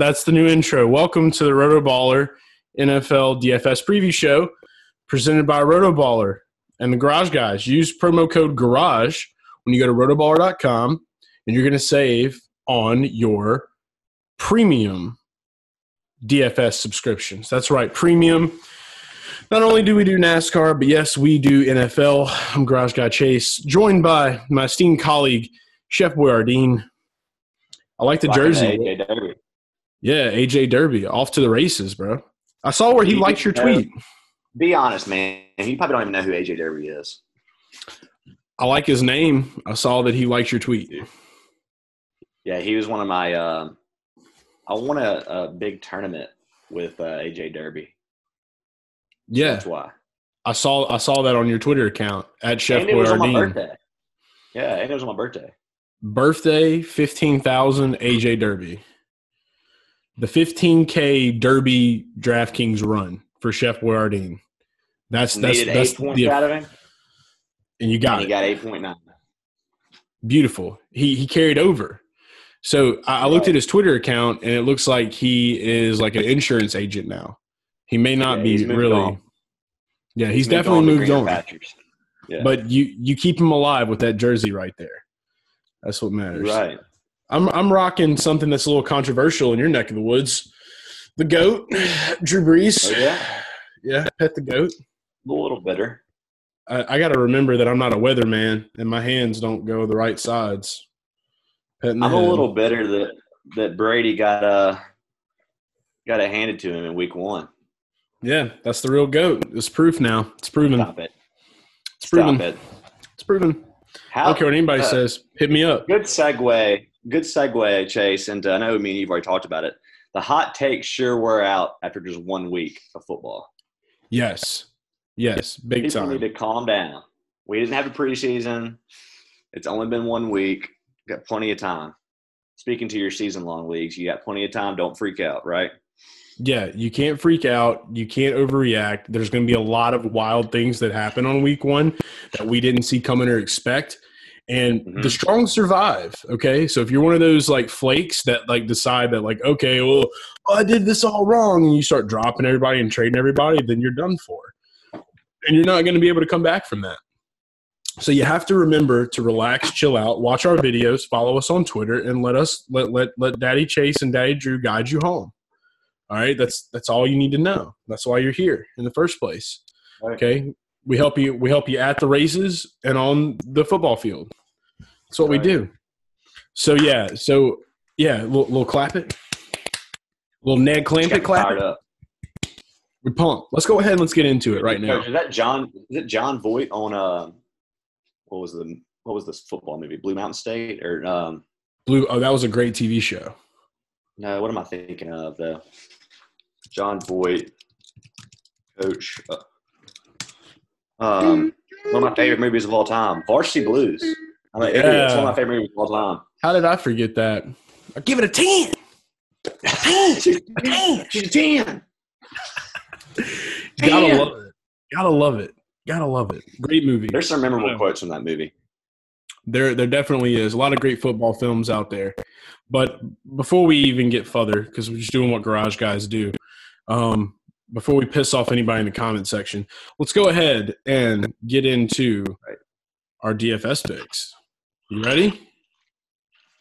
that's the new intro. Welcome to the Rotoballer NFL DFS preview show presented by Rotoballer and the Garage Guys. Use promo code Garage when you go to rotoballer.com and you're going to save on your premium DFS subscriptions. That's right, premium. Not only do we do NASCAR, but yes, we do NFL. I'm Garage Guy Chase, joined by my esteemed colleague, Chef BoiRDeen. I like the Rocking jersey. The AJ Derby. Yeah, AJ Derby, off to the races, bro. I saw where he You likes your uh, tweet. Be honest, man. You probably don't even know who AJ Derby is. I like his name. I saw that he likes your tweet. Yeah, he was one of my. Uh, I won a, a big tournament with uh, AJ Derby. Yeah, That's why. I saw I saw that on your Twitter account at Chef and it was on my birthday. Yeah, and it was on my birthday. Birthday fifteen thousand AJ Derby. The fifteen K Derby DraftKings run for Chef BoiRDeen. That's that's Needed that's eight points the, out of him, and you and got he it. got eight point nine. Beautiful. He he carried over. So I, I looked Right. at his Twitter account, and it looks like he is like an insurance agent now. He may not Yeah, be really. on. Yeah, he's, moved definitely on moved on. Yeah. But you you keep him alive with that jersey right there. That's what matters. Right. I'm I'm rocking something that's a little controversial in your neck of the woods. The goat, Drew Brees. Oh yeah. Yeah, pet the goat. A little better. I, I got to remember that I'm not a weatherman, and my hands don't go the right sides. Petting I'm a little better that that Brady got uh got it handed to him in week one. Yeah, that's the real goat. It's proof now. It's proven. Stop it. It's Stop proven. it. It's proven. I don't care what anybody uh, says. Hit me up. good segue. Good segue, Chase. And uh, I know me and you've already talked about it. The hot takes sure wear out after just one week of football. Yes. Yes. Big People need to calm down. We didn't have a preseason. It's only been one week. Got plenty of time. Speaking to your season long leagues, you got plenty of time. Don't freak out, right? Yeah, you can't freak out. You can't overreact. There's going to be a lot of wild things that happen on week one that we didn't see coming or expect. And Mhm. the strong survive. Okay. So if you're one of those like flakes that like decide that, like, okay, well, I did this all wrong, and you start dropping everybody and trading everybody, then you're done for. And you're not going to be able to come back from that. So you have to remember to relax, chill out, watch our videos, follow us on Twitter, and let us let let let Daddy Chase and Daddy Drew guide you home. All right, that's that's all you need to know. That's why you're here in the first place. Okay, we help you. We help you at the races and on the football field. That's what Right. we do. So yeah, so yeah, we'll clap it, little Ned clamp it, clap it. up. We pump. Let's go ahead and let's get into it right now. Is that John? Is it Jon Voight on uh, what was the what was this football movie? Blue Mountain State or um, Blue. Oh, that was a great TV show. no? What am I thinking of? The Jon Voight, coach. Uh, um, one of my favorite movies of all time, Varsity Blues. I mean, it's Yeah. one of my favorite movies of all time. How did I forget that? I give it a ten. She's a ten. She's a ten. Gotta love it. Gotta love it. Gotta love it. Great movie. There's some memorable quotes from that movie. There, there definitely is a lot of great football films out there. But before we even get further, because we're just doing what garage guys do, um, before we piss off anybody in the comment section, let's go ahead and get into our DFS picks. You ready?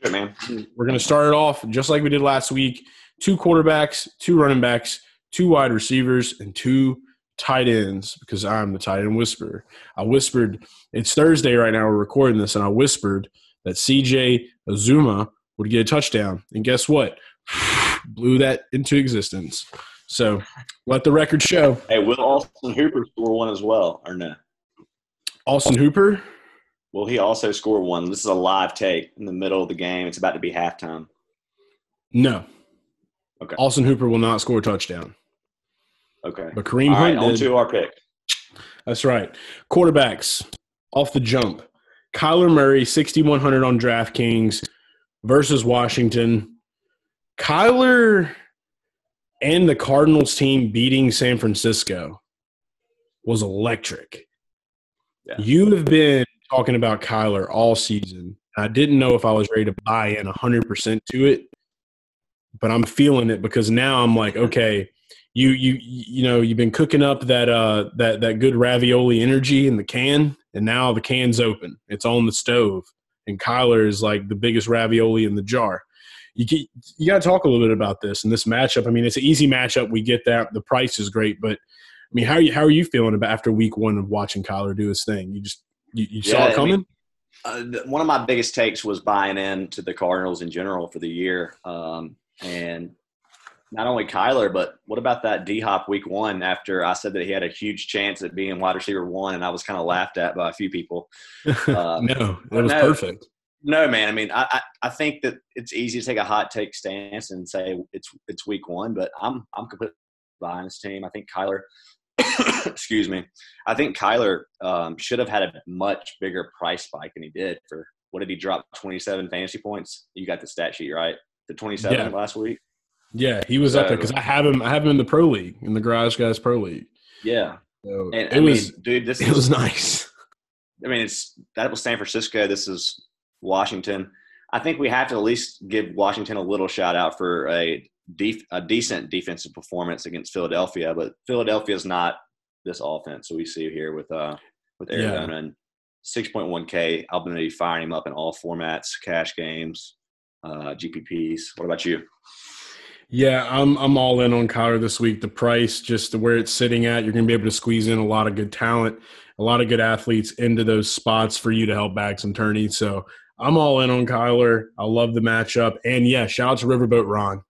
Good man. We're going to start it off just like we did last week: two quarterbacks, two running backs, two wide receivers, and two tight ends. Because I'm the tight end whisperer. I whispered. It's Thursday right now. We're recording this, and I whispered that CJ Uzomah would get a touchdown, and guess what? Blew that into existence. So let the record show. Hey, will Austin Hooper score one as well, or no? Austin Hooper. Will he also score one? This is a live take in the middle of the game. It's about to be halftime. No. Okay. Austin Hooper will not score a touchdown, Okay. but Kareem All right, Hunt on did. to our pick. That's right. Quarterbacks off the jump. Kyler Murray, 6,100 on DraftKings versus Washington. Kyler and the Cardinals team beating San Francisco was electric. Yeah. You have been talking about Kyler all season. I didn't know if I was ready to buy in 100% to it, but I'm feeling it because now I'm like, okay, you you you know you've been cooking up that uh that that good ravioli energy in the can, and now the can's open. It's on the stove, and Kyler is like the biggest ravioli in the jar. You get, you got to talk a little bit about this and this matchup. I mean, it's an easy matchup. We get that. The price is great, but I mean, how are you how are you feeling about after week one of watching Kyler do his thing? You just you, you saw Yeah, it I coming. mean, uh, one of my biggest takes was buying in to the Cardinals in general for the year. Um, and not only Kyler, but what about that D Hop week one after I said that he had a huge chance at being wide receiver one, and I was kind of laughed at by a few people. Uh, no, it was no. perfect. No, man. I mean, I, I, I think that it's easy to take a hot take stance and say it's it's week one, but I'm I'm completely behind this team. I think Kyler, excuse me, I think Kyler um, should have had a much bigger price spike than he did. For what did he drop? Twenty seven fantasy points. You got the stat sheet right? The twenty seven Yeah. last week. Yeah, he was up there because I have him. I have him in the pro league in the Garage Guys Pro League. Yeah, So and it I was mean, dude, this it is was nice. I mean, it's that was San Francisco. This is Washington. I think we have to at least give Washington a little shout out for a def, a decent defensive performance against Philadelphia. But Philadelphia is not this offense that we see here with uh with Yeah. Arizona and six point one K. I'll be firing him up in all formats, cash games, uh, GPPs. What about you? Yeah, I'm I'm all in on Kyler this week. The price, just where it's sitting at, you're going to be able to squeeze in a lot of good talent, a lot of good athletes into those spots for you to help back some tourneys. So I'm all in on Kyler. I love the matchup, and yeah, shout out to Riverboat Ron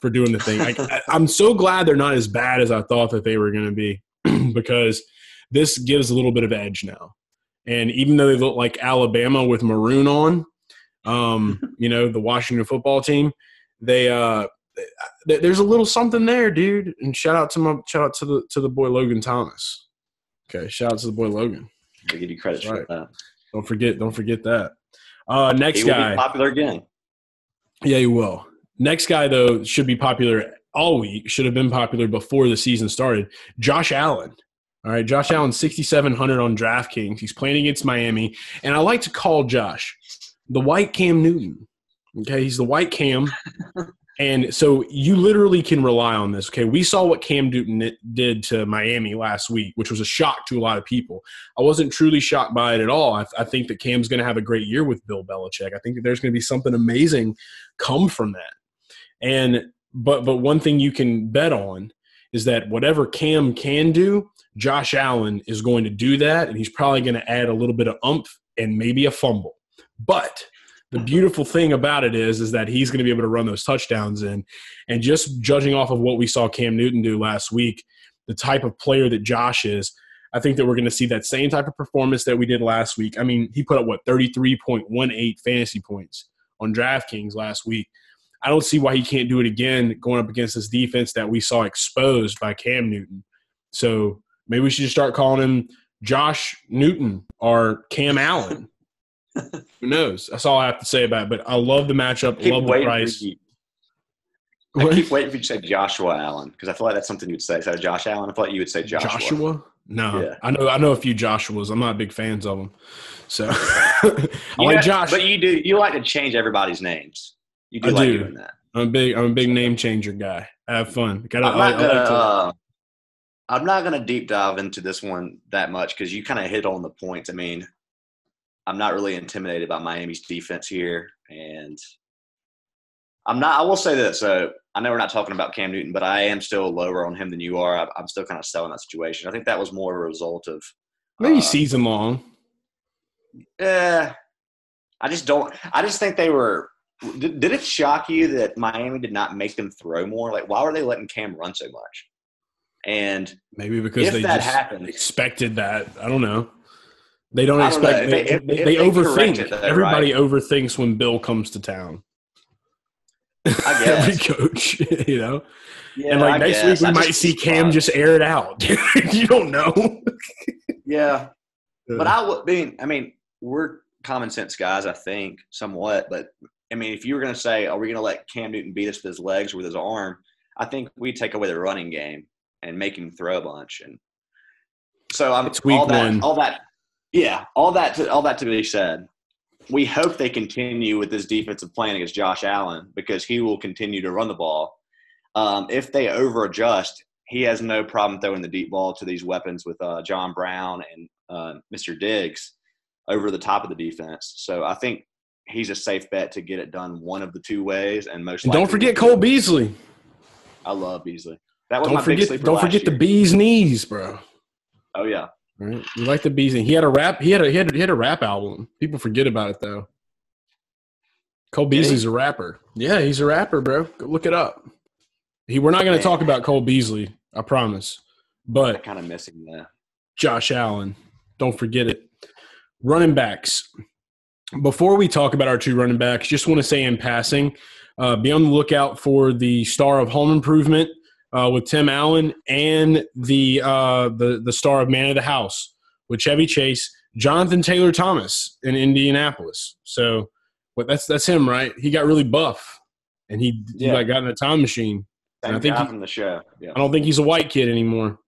for doing the thing. I, I'm so glad they're not as bad as I thought that they were going to be, because this gives a little bit of edge now. And even though they look like Alabama with maroon on, um, you know, the Washington football team, they uh th- there's a little something there, dude. And shout out to my shout out to the to the boy Logan Thomas. Okay, shout out to the boy Logan. I give you credit That's for that. Don't forget, don't forget that. Uh, next guy, be popular again. yeah, you will. Next guy though should be popular all week. Should have been popular before the season started. Josh Allen. All right, Josh Allen, 6,700 on DraftKings. He's playing against Miami, and I like to call Josh the white Cam Newton. Okay, he's the white Cam. And so you literally can rely on this. Okay, we saw what Cam Newton did to Miami last week, which was a shock to a lot of people. I wasn't truly shocked by it at all. I, I think that Cam's going to have a great year with Bill Belichick. I think that there's going to be something amazing come from that. And but but one thing you can bet on is that whatever Cam can do, Josh Allen is going to do that, and he's probably going to add a little bit of umph and maybe a fumble. But the beautiful thing about it is, is that he's going to be able to run those touchdowns in. And just judging off of what we saw Cam Newton do last week, the type of player that Josh is, I think that we're going to see that same type of performance that we did last week. I mean, he put up what 33.18 fantasy points on DraftKings last week. I don't see why he can't do it again going up against this defense that we saw exposed by Cam Newton. So maybe we should just start calling him Josh Newton or Cam Allen. Who knows? That's all I have to say about it. But I love the matchup, love the price. I keep waiting for you to say Joshua Allen because I feel like that's something you'd say. Of Josh Allen, I thought you would say Joshua. Joshua? No, Yeah. I know. I know a few Joshuas. I'm not big fans of them. So I You like know- Josh. But you do you like to change everybody's names. You do I like do. doing that. I'm a big. I'm a big name changer guy. Have fun. Got. I'm not I gonna. like to, uh, I'm not gonna deep dive into this one that much because you kind of hit on the points. I mean, I'm not really intimidated by Miami's defense here, and I'm not. I will say this. So I know we're not talking about Cam Newton, but I am still lower on him than you are. I, I'm still kind of selling that situation. I think that was more of a result of maybe uh, season long. Eh, I just don't. I just think they were. Did, did it shock you that Miami did not make them throw more? Like, why were they letting Cam run so much? And Maybe because if they that just happens- expected that. I don't know. They don't don't expect. If they, if- they, if they overthink. it, though, Everybody overthinks when Bill comes to town. I Every coach, you know. yeah, and like I next guess. week we I might see Cam just air it out. you don't know. Yeah, but I would mean. I mean, we're common sense guys. I think somewhat, but I mean, if you were going to say, are we going to let Cam Newton beat us with his legs or with his arm? I think we take away the running game and make him throw a bunch. And so I'm It's all that. one. All that. Yeah, all that to, all that to be said. We hope they continue with this defensive plan against Josh Allen because he will continue to run the ball. Um, if they over adjust, he has no problem throwing the deep ball to these weapons with uh, John Brown and uh, Mr. Diggs over the top of the defense. So I think he's a safe bet to get it done one of the two ways, and most. And don't forget Cole Beasley. I love Beasley. That was don't my forget, big Don't forget year. the bee's knees, bro. Oh yeah, Right? You like the bees? He had a rap. He had a he had a, he had a rap album. People forget about it though. Cole Beasley's a rapper. Yeah, he's a rapper, bro. Go look it up. He, we're not going to talk about Cole Beasley, I promise. But kind of missing that. Josh Allen, don't forget it. Running backs. Before we talk about our two running backs, just want to say in passing, uh, be on the lookout for the star of home improvement uh, with Tim Allen and the uh, the the star of man of the house with Chevy Chase, Jonathan Taylor Thomas in Indianapolis. So, what that's that's him, right? He got really buff, and he, he like got in a time machine. Same I think he- the show. Yeah. I don't think he's a white kid anymore,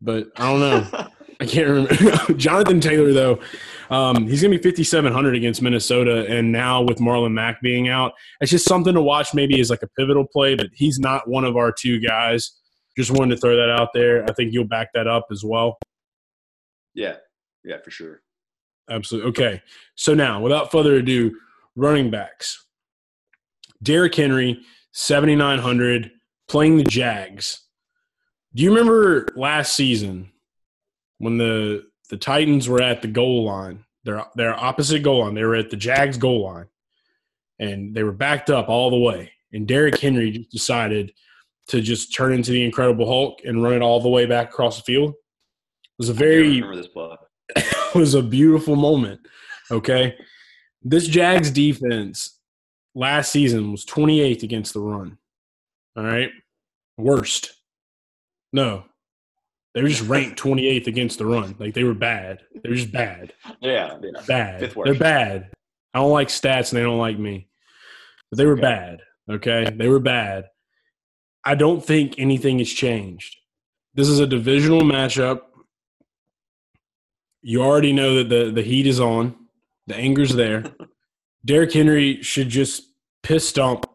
but I don't know. I can't remember. Jonathan Taylor, though, um, he's going to be 5,700 against Minnesota. And now with Marlon Mack being out, it's just something to watch maybe as like a pivotal play, but he's not one of our two guys. Just wanted to throw that out there. I think you'll back that up as well. yeah, yeah, for sure. Absolutely. Okay. So now, without further ado, running backs. Derrick Henry, 7,900, playing the Jags. Do you remember last season when the the Titans were at the goal line? Their their opposite goal line. They were at the Jags goal line, and they were backed up all the way. And Derrick Henry just decided to just turn into the Incredible Hulk and run it all the way back across the field. It was a very this play. was a beautiful moment. Okay. This Jags defense last season was 28th against the run. All right. Worst. No. They were just ranked 28th against the run. Like they were bad. They were just bad. Yeah, yeah. Bad. They're bad. I don't like stats and they don't like me. But they were Okay. bad. Okay. They were bad. I don't think anything has changed. This is a divisional matchup. You already know that the, the heat is on, the anger's there. Derrick Henry should just piss stomp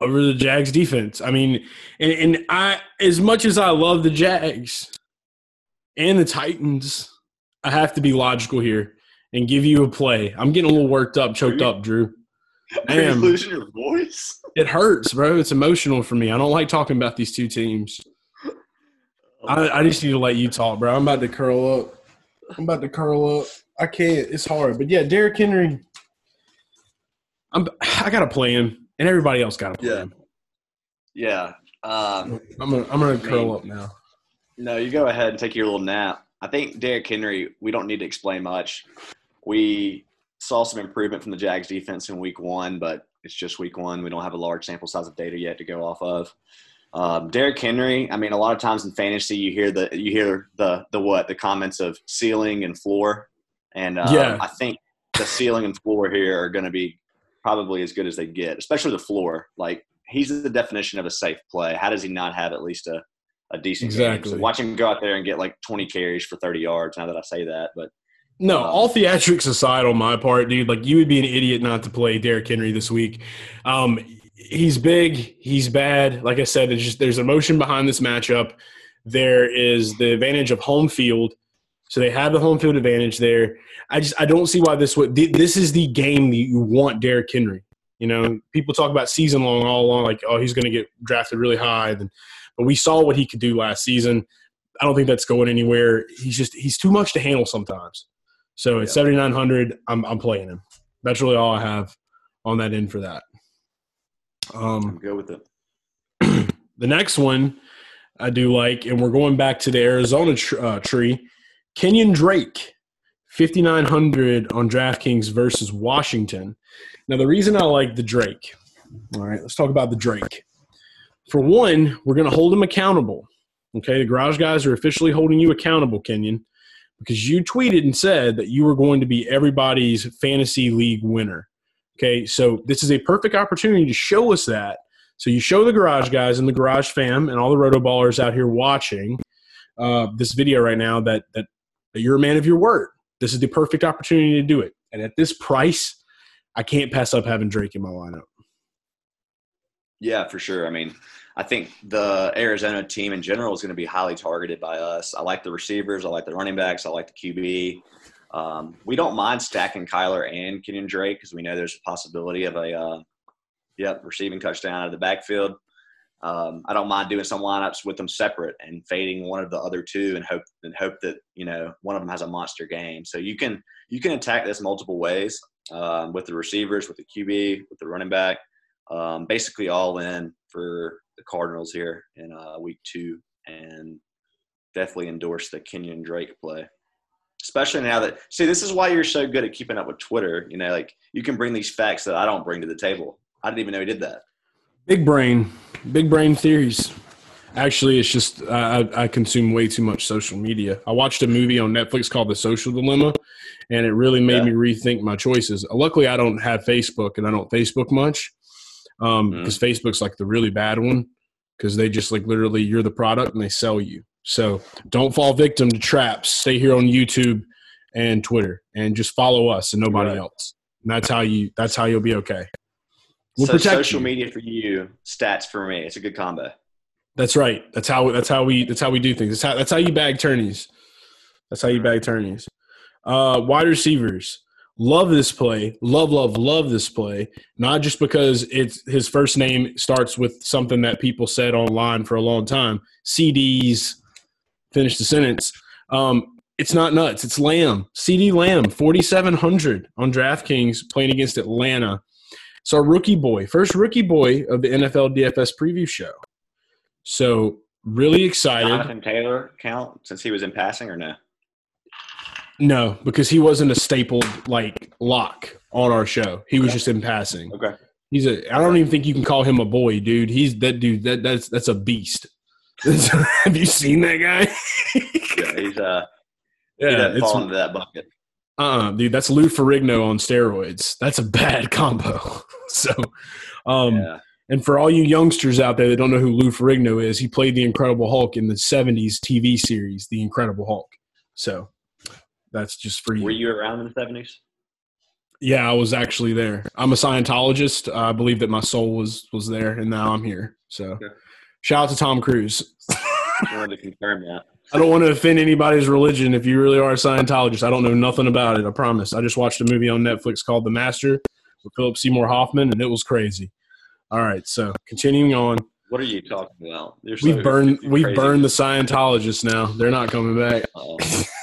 over the Jags defense. I mean, and, and I as much as I love the Jags and the Titans, I have to be logical here and give you a play. I'm getting a little worked up, choked you? up, Drew. I Are you am. losing your voice? It hurts, bro. It's emotional for me. I don't like talking about these two teams. I, I just need to let you talk, bro. I'm about to curl up. I'm about to curl up. I can't. It's hard. But yeah, Derrick Henry. I'm. I gotta play him, and everybody else gotta play Yeah. him. yeah. Um, I'm gonna. I'm gonna curl up now. No, you go ahead and take your little nap. I think Derrick Henry. We don't need to explain much. We saw some improvement from the Jags defense in Week One, but it's just Week One. We don't have a large sample size of data yet to go off of. Um, Derrick Henry. I mean, a lot of times in fantasy, you hear the you hear the the what the comments of ceiling and floor, and um, Yeah. I think the ceiling and floor here are going to be probably as good as they get, especially the floor. Like he's the definition of a safe play. How does he not have at least a a decent game? Exactly. So watch him go out there and get like 20 carries for 30 yards. Now that I say that, but No, Um, all theatrics aside on my part, dude, like you would be an idiot not to play Derrick Henry this week. Um, he's big, he's bad. Like I said, there's just there's emotion behind this matchup. There is the advantage of home field, so they have the home field advantage there. I just I don't see why this would. This is the game that you want Derrick Henry. You know, people talk about season long all along, like oh he's going to get drafted really high, and, but we saw what he could do last season. I don't think that's going anywhere. He's just he's too much to handle sometimes. So at Yeah. 7,900, I'm, I'm playing him. That's really all I have on that end for that. I'm Um, good with it. the next one I do like, and we're going back to the Arizona tr- uh, tree. Kenyon Drake, 5,900 on DraftKings versus Washington. Now, the reason I like the Drake, all right, let's talk about the Drake. For one, we're going to hold him accountable. Okay, the garage guys are officially holding you accountable, Kenyon, because you tweeted and said that you were going to be everybody's fantasy league winner. Okay, so this is a perfect opportunity to show us that. So you show the garage guys and the garage fam and all the roto ballers out here watching uh, this video right now that, that that you're a man of your word. This is the perfect opportunity to do it. And at this price, I can't pass up having Drake in my lineup. Yeah, for sure. I mean, I think the Arizona team in general is going to be highly targeted by us. I like the receivers. I like the running backs. I like the QB. Um, we don't mind stacking Kyler and Kenyon Drake because we know there's a possibility of a uh, yep receiving touchdown out of the backfield. Um, I don't mind doing some lineups with them separate and fading one of the other two and hope and hope that you know one of them has a monster game. So you can you can attack this multiple ways um, with the receivers, with the QB, with the running back. Um, basically all in for the Cardinals here in uh, week two, and definitely endorse the Kenyon Drake play. Especially now that see, this is why you're so good at keeping up with Twitter. You know, like you can bring these facts that I don't bring to the table. I didn't even know he did that. Big brain, big brain theories. Actually, it's just I, I consume way too much social media. I watched a movie on Netflix called The Social Dilemma, and it really made yeah. me rethink my choices. Luckily, I don't have Facebook, and I don't Facebook much because um, mm. Facebook's like the really bad one because they just like literally you're the product and they sell you. So don't fall victim to traps. Stay here on YouTube and Twitter, and just follow us and nobody right. else. And that's how you. That's how you'll be okay. We'll so social you. media for you, stats for me. It's a good combo. That's right. That's how that's how we that's how we do things. That's how that's how you bag turnies. That's how you bag turnies. Uh, wide receivers. Love this play. Love, love, love this play. Not just because it's his first name starts with something that people said online for a long time. CDs. Finish the sentence. Um, it's not nuts. It's Lamb. CD Lamb, 4,700 on DraftKings playing against Atlanta. So rookie boy, first rookie boy of the NFL DFS preview show. So really excited. Jonathan Taylor count since he was in passing or no? No, because he wasn't a stapled like lock on our show. He was just in passing. Okay. He's a. I don't even think you can call him a boy, dude. He's that dude. That that's that's a beast. Have you seen that guy? yeah, he's uh. Yeah, he fall into that bucket uh dude, that's Lou Ferrigno on steroids. That's a bad combo. so, um, yeah. and for all you youngsters out there that don't know who Lou Ferrigno is, he played the Incredible Hulk in the '70s TV series, The Incredible Hulk. So, that's just for you. Were you around in the '70s? Yeah, I was actually there. I'm a Scientologist. Uh, I believe that my soul was was there, and now I'm here. So, okay. shout out to Tom Cruise. I wanted to confirm that. I don't want to offend anybody's religion. If you really are a Scientologist, I don't know nothing about it. I promise. I just watched a movie on Netflix called The Master with Philip Seymour Hoffman, and it was crazy. All right, so continuing on. What are you talking about? we've burned we've burned the Scientologists now. They're not coming back.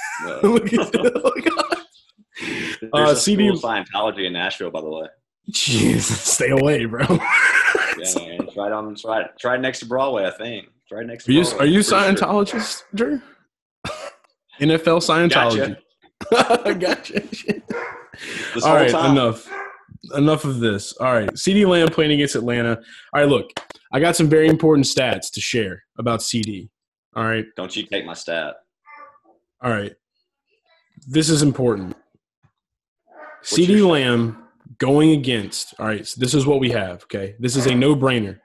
Oh, no. look at that. Oh, uh, CD Scientology in Nashville, by the way. Jesus, stay away, bro. yeah, man. It's right on. It's right, it's right next to Broadway, I think right next. Are you, are you Scientologist, sure. Drew? NFL Scientology. Gotcha. gotcha. All right, time. enough. Enough of this. All right, CD Lamb playing against Atlanta. All right, look, I got some very important stats to share about CD. All right. Don't you take my stat. All right. This is important. CD Lamb going against. All right, so this is what we have. Okay, this is a no-brainer.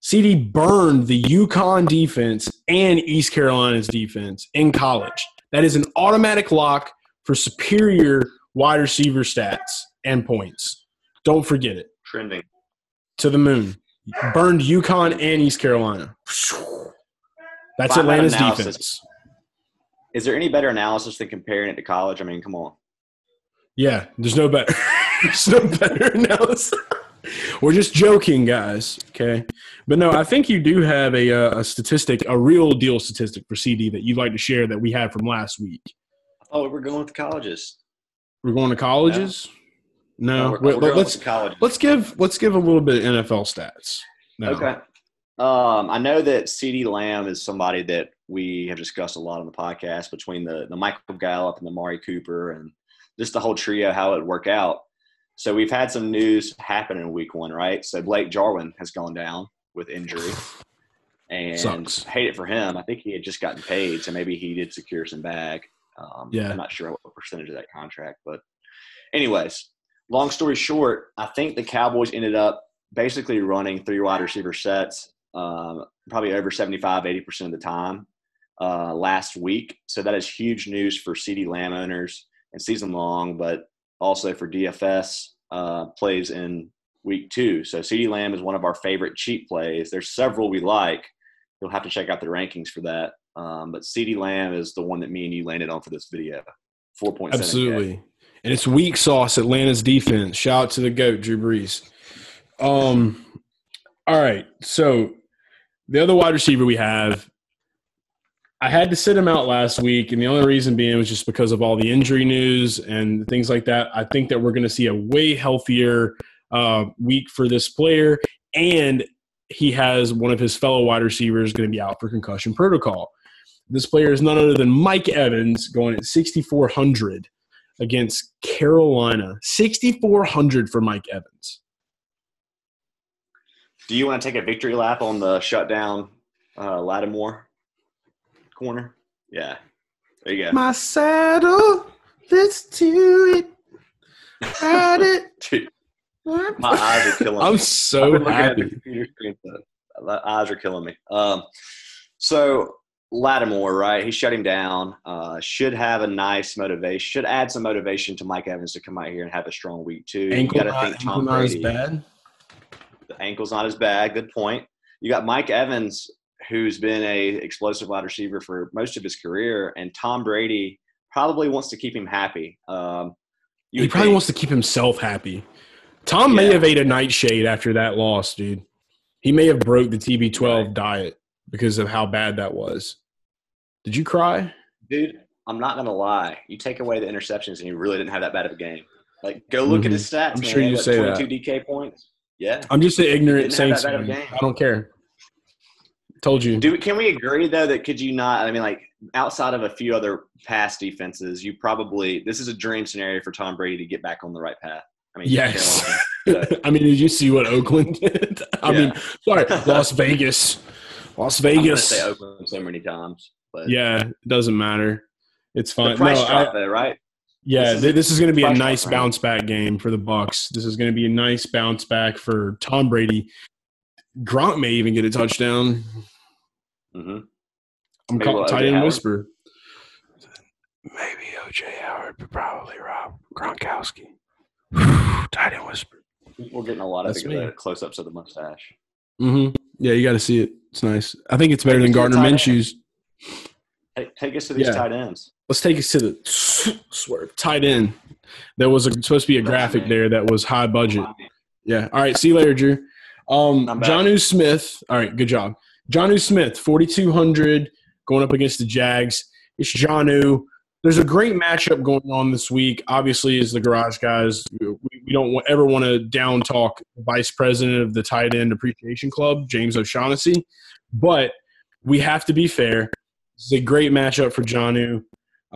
CD burned the UConn defense and East Carolina's defense in college. That is an automatic lock for superior wide receiver stats and points. Don't forget it. Trending. To the moon. Burned UConn and East Carolina. That's Atlanta's defense. Is there any better analysis than comparing it to college? I mean, come on. Yeah, there's no better. there's no better analysis. We're just joking, guys. Okay, but no, I think you do have a, uh, a statistic, a real deal statistic for CD that you'd like to share that we had from last week. Oh, we're going to colleges. We're going to colleges. No, no we're, we're let's let's give let's give a little bit of NFL stats. No. Okay. Um, I know that CD Lamb is somebody that we have discussed a lot on the podcast between the the Michael Gallup and the Mari Cooper and just the whole trio how it would work out. So we've had some news happen in week one, right? So Blake Jarwin has gone down with injury. And Sucks. hate it for him. I think he had just gotten paid, so maybe he did secure some bag. Um, yeah. I'm not sure what percentage of that contract, but anyways, long story short, I think the Cowboys ended up basically running three wide receiver sets, um, probably over 75, 80% of the time uh, last week. So that is huge news for CD Lamb owners and season long, but also for DFS uh, plays in week two. So CD Lamb is one of our favorite cheap plays. There's several we like. You'll have to check out the rankings for that. Um, but CD Lamb is the one that me and you landed on for this video. Four absolutely, and it's weak sauce. Atlanta's defense. Shout out to the goat, Drew Brees. Um, all right, so the other wide receiver we have I had to sit him out last week, and the only reason being was just because of all the injury news and things like that. I think that we're going to see a way healthier uh, week for this player, and he has one of his fellow wide receivers going to be out for concussion protocol. This player is none other than Mike Evans going at 6,400 against Carolina. 6,400 for Mike Evans. Do you want to take a victory lap on the shutdown uh, Lattimore? Corner. Yeah. There you go. My saddle. Let's do it. Got it. Dude, my eyes are killing me. I'm so happy. My eyes are killing me. Um, so Lattimore, right? He shut him down. Uh, should have a nice motivation. Should add some motivation to Mike Evans to come out here and have a strong week too. Ankle, you got to think Tom Brady. Not as bad. The ankle's not as bad. Good point. You got Mike Evans who's been a explosive wide receiver for most of his career, and Tom Brady probably wants to keep him happy. Um, he probably think. wants to keep himself happy. Tom yeah. may have ate a nightshade after that loss, dude. He may have broke the TB12 right. diet because of how bad that was. Did you cry, dude? I'm not gonna lie. You take away the interceptions, and he really didn't have that bad of a game. Like, go look mm-hmm. at his stats. I'm man. sure you say 22 that. DK points. Yeah. I'm just an ignorant Saints fan. I don't care. Told you. Do can we agree though that could you not? I mean, like outside of a few other pass defenses, you probably this is a dream scenario for Tom Brady to get back on the right path. I mean, yes. I mean, did you see what Oakland did? I yeah. mean, sorry, Las Vegas, Las Vegas. say Oakland so many times, but yeah, it doesn't matter. It's fine. Price no, drop, I, though, right? Yeah, this is, this is going to be a nice bounce back game for the Bucs. This is going to be a nice bounce back for Tom Brady. Gronk may even get a touchdown. Mm-hmm. I'm calling tight end whisper. Maybe OJ Howard, but probably Rob Gronkowski. tight end whisper. We're getting a lot of the, close ups of the mustache. Mm-hmm. Yeah, you got to see it. It's nice. I think it's better take than Gardner Minshew's. Hey, take us to these yeah. tight ends. Let's take us to the swerve tight end. There was a, supposed to be a graphic there that was high budget. Yeah. All right. See you later, Drew. Um, Jonnu Smith. All right. Good job. Jonnu Smith, 4,200 going up against the Jags. It's Jonnu. There's a great matchup going on this week. Obviously, as the Garage Guys, we don't ever want to down talk Vice President of the Tight End Appreciation Club, James O'Shaughnessy, but we have to be fair. It's a great matchup for Jonnu.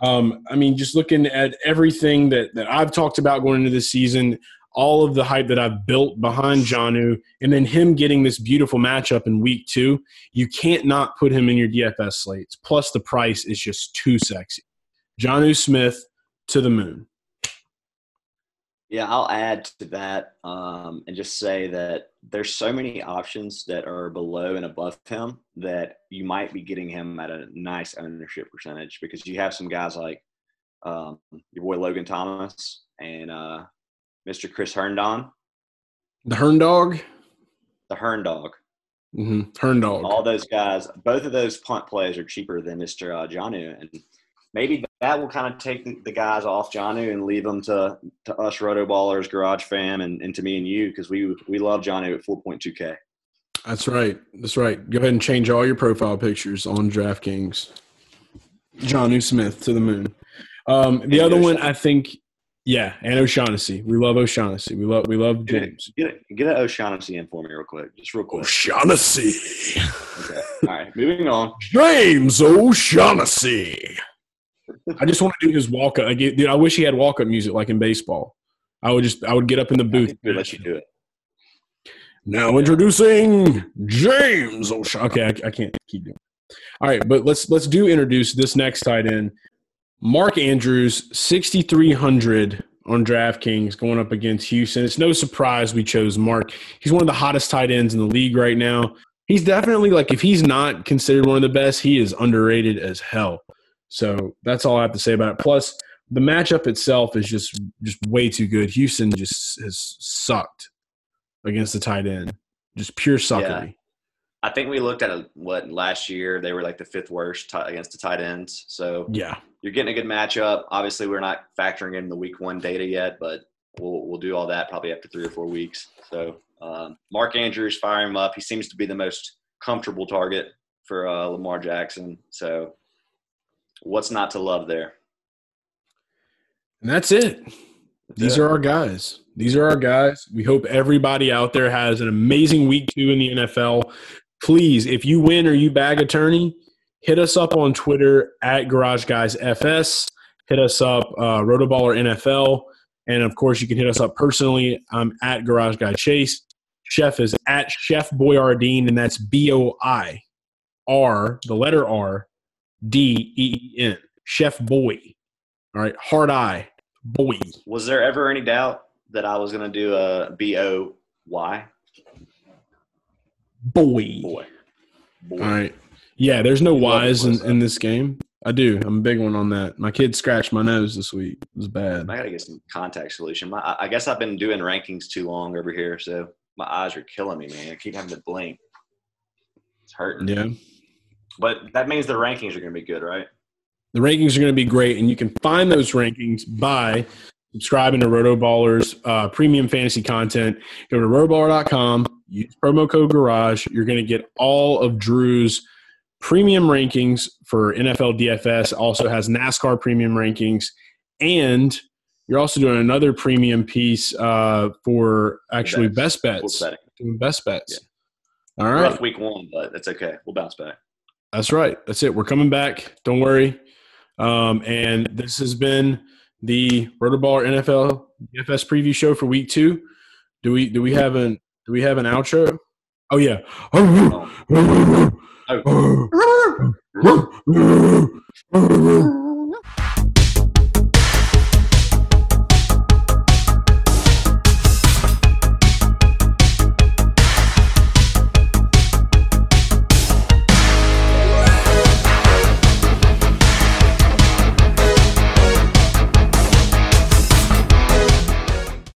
Um, I mean, just looking at everything that, that I've talked about going into this season, all of the hype that I've built behind Jonnu, and then him getting this beautiful matchup in week two, you can't not put him in your DFS slates. Plus, the price is just too sexy. Jonnu Smith to the moon. Yeah, I'll add to that um, and just say that there's so many options that are below and above him that you might be getting him at a nice ownership percentage because you have some guys like um, your boy Logan Thomas and uh, Mr. Chris Herndon. The Hern Dog? The Hern Dog. Mm-hmm. Hern Dog. All those guys, both of those punt plays are cheaper than Mr. Uh, Jonnu. And maybe that will kind of take the, the guys off Jonnu and leave them to, to us Roto Ballers, Garage Fam, and, and to me and you because we, we love Jonnu at 4.2K. That's right. That's right. Go ahead and change all your profile pictures on DraftKings. Jonnu Smith to the moon. Um, the other one, I think yeah, and O'Shaughnessy. We love O'Shaughnessy. We love we love James. Get a, get, an O'Shaughnessy in for me real quick, just real quick. O'Shaughnessy. okay. All right, moving on. James O'Shaughnessy. I just want to do his walk up. I get, dude, I wish he had walk up music like in baseball. I would just I would get up in the booth. Let you do it. Now introducing James O'Shaughnessy. Okay, I, I can't keep doing. All right, but let's let's do introduce this next tight end. Mark Andrews, 6,300 on DraftKings going up against Houston. It's no surprise we chose Mark. He's one of the hottest tight ends in the league right now. He's definitely like, if he's not considered one of the best, he is underrated as hell. So that's all I have to say about it. Plus, the matchup itself is just just way too good. Houston just has sucked against the tight end, just pure suckery. Yeah. I think we looked at a, what last year they were like the fifth worst t- against the tight ends. So Yeah, you're getting a good matchup. Obviously, we're not factoring in the week one data yet, but we'll we'll do all that probably after three or four weeks. So um, Mark Andrews fire him up. He seems to be the most comfortable target for uh, Lamar Jackson. So what's not to love there? and that's it. These it. are our guys. These are our guys. We hope everybody out there has an amazing week two in the NFL. Please, if you win or you bag attorney, hit us up on Twitter at Garage Guys FS. Hit us up, uh, Rotoballer NFL. And of course, you can hit us up personally. I'm at Garage Guy Chase. Chef is at Chef BoiRDeen, and that's B O I R, the letter R, D E E N. Chef Boy. All right, hard eye, boy. Was there ever any doubt that I was going to do a B O Y? Boy. Boy. Boy. All right. Yeah, there's no You love it, Y's in, in this game. I do. I'm a big one on that. My kid scratched my nose this week. It was bad. I got to get some contact solution. My, I- guess I've been doing rankings too long over here, so my eyes are killing me, man. I keep having to blink. It's hurting. Yeah. But that means the rankings are going to be good, right? The rankings are going to be great, and you can find those rankings by subscribing to RotoBallers uh, premium fantasy content. Go to rotoballer.com, use promo code Garage. You're going to get all of Drew's premium rankings for NFL DFS. Also has NASCAR premium rankings, and you're also doing another premium piece uh, for actually Bets. best bets. Doing best bets. All right. Rough week one, but that's okay. We'll bounce back. That's right. That's it. We're coming back. Don't worry. Um, and this has been the Rotoballer NFL DFS preview show for week two. Do we do we have an do we have an outro? Oh yeah. Oh. oh.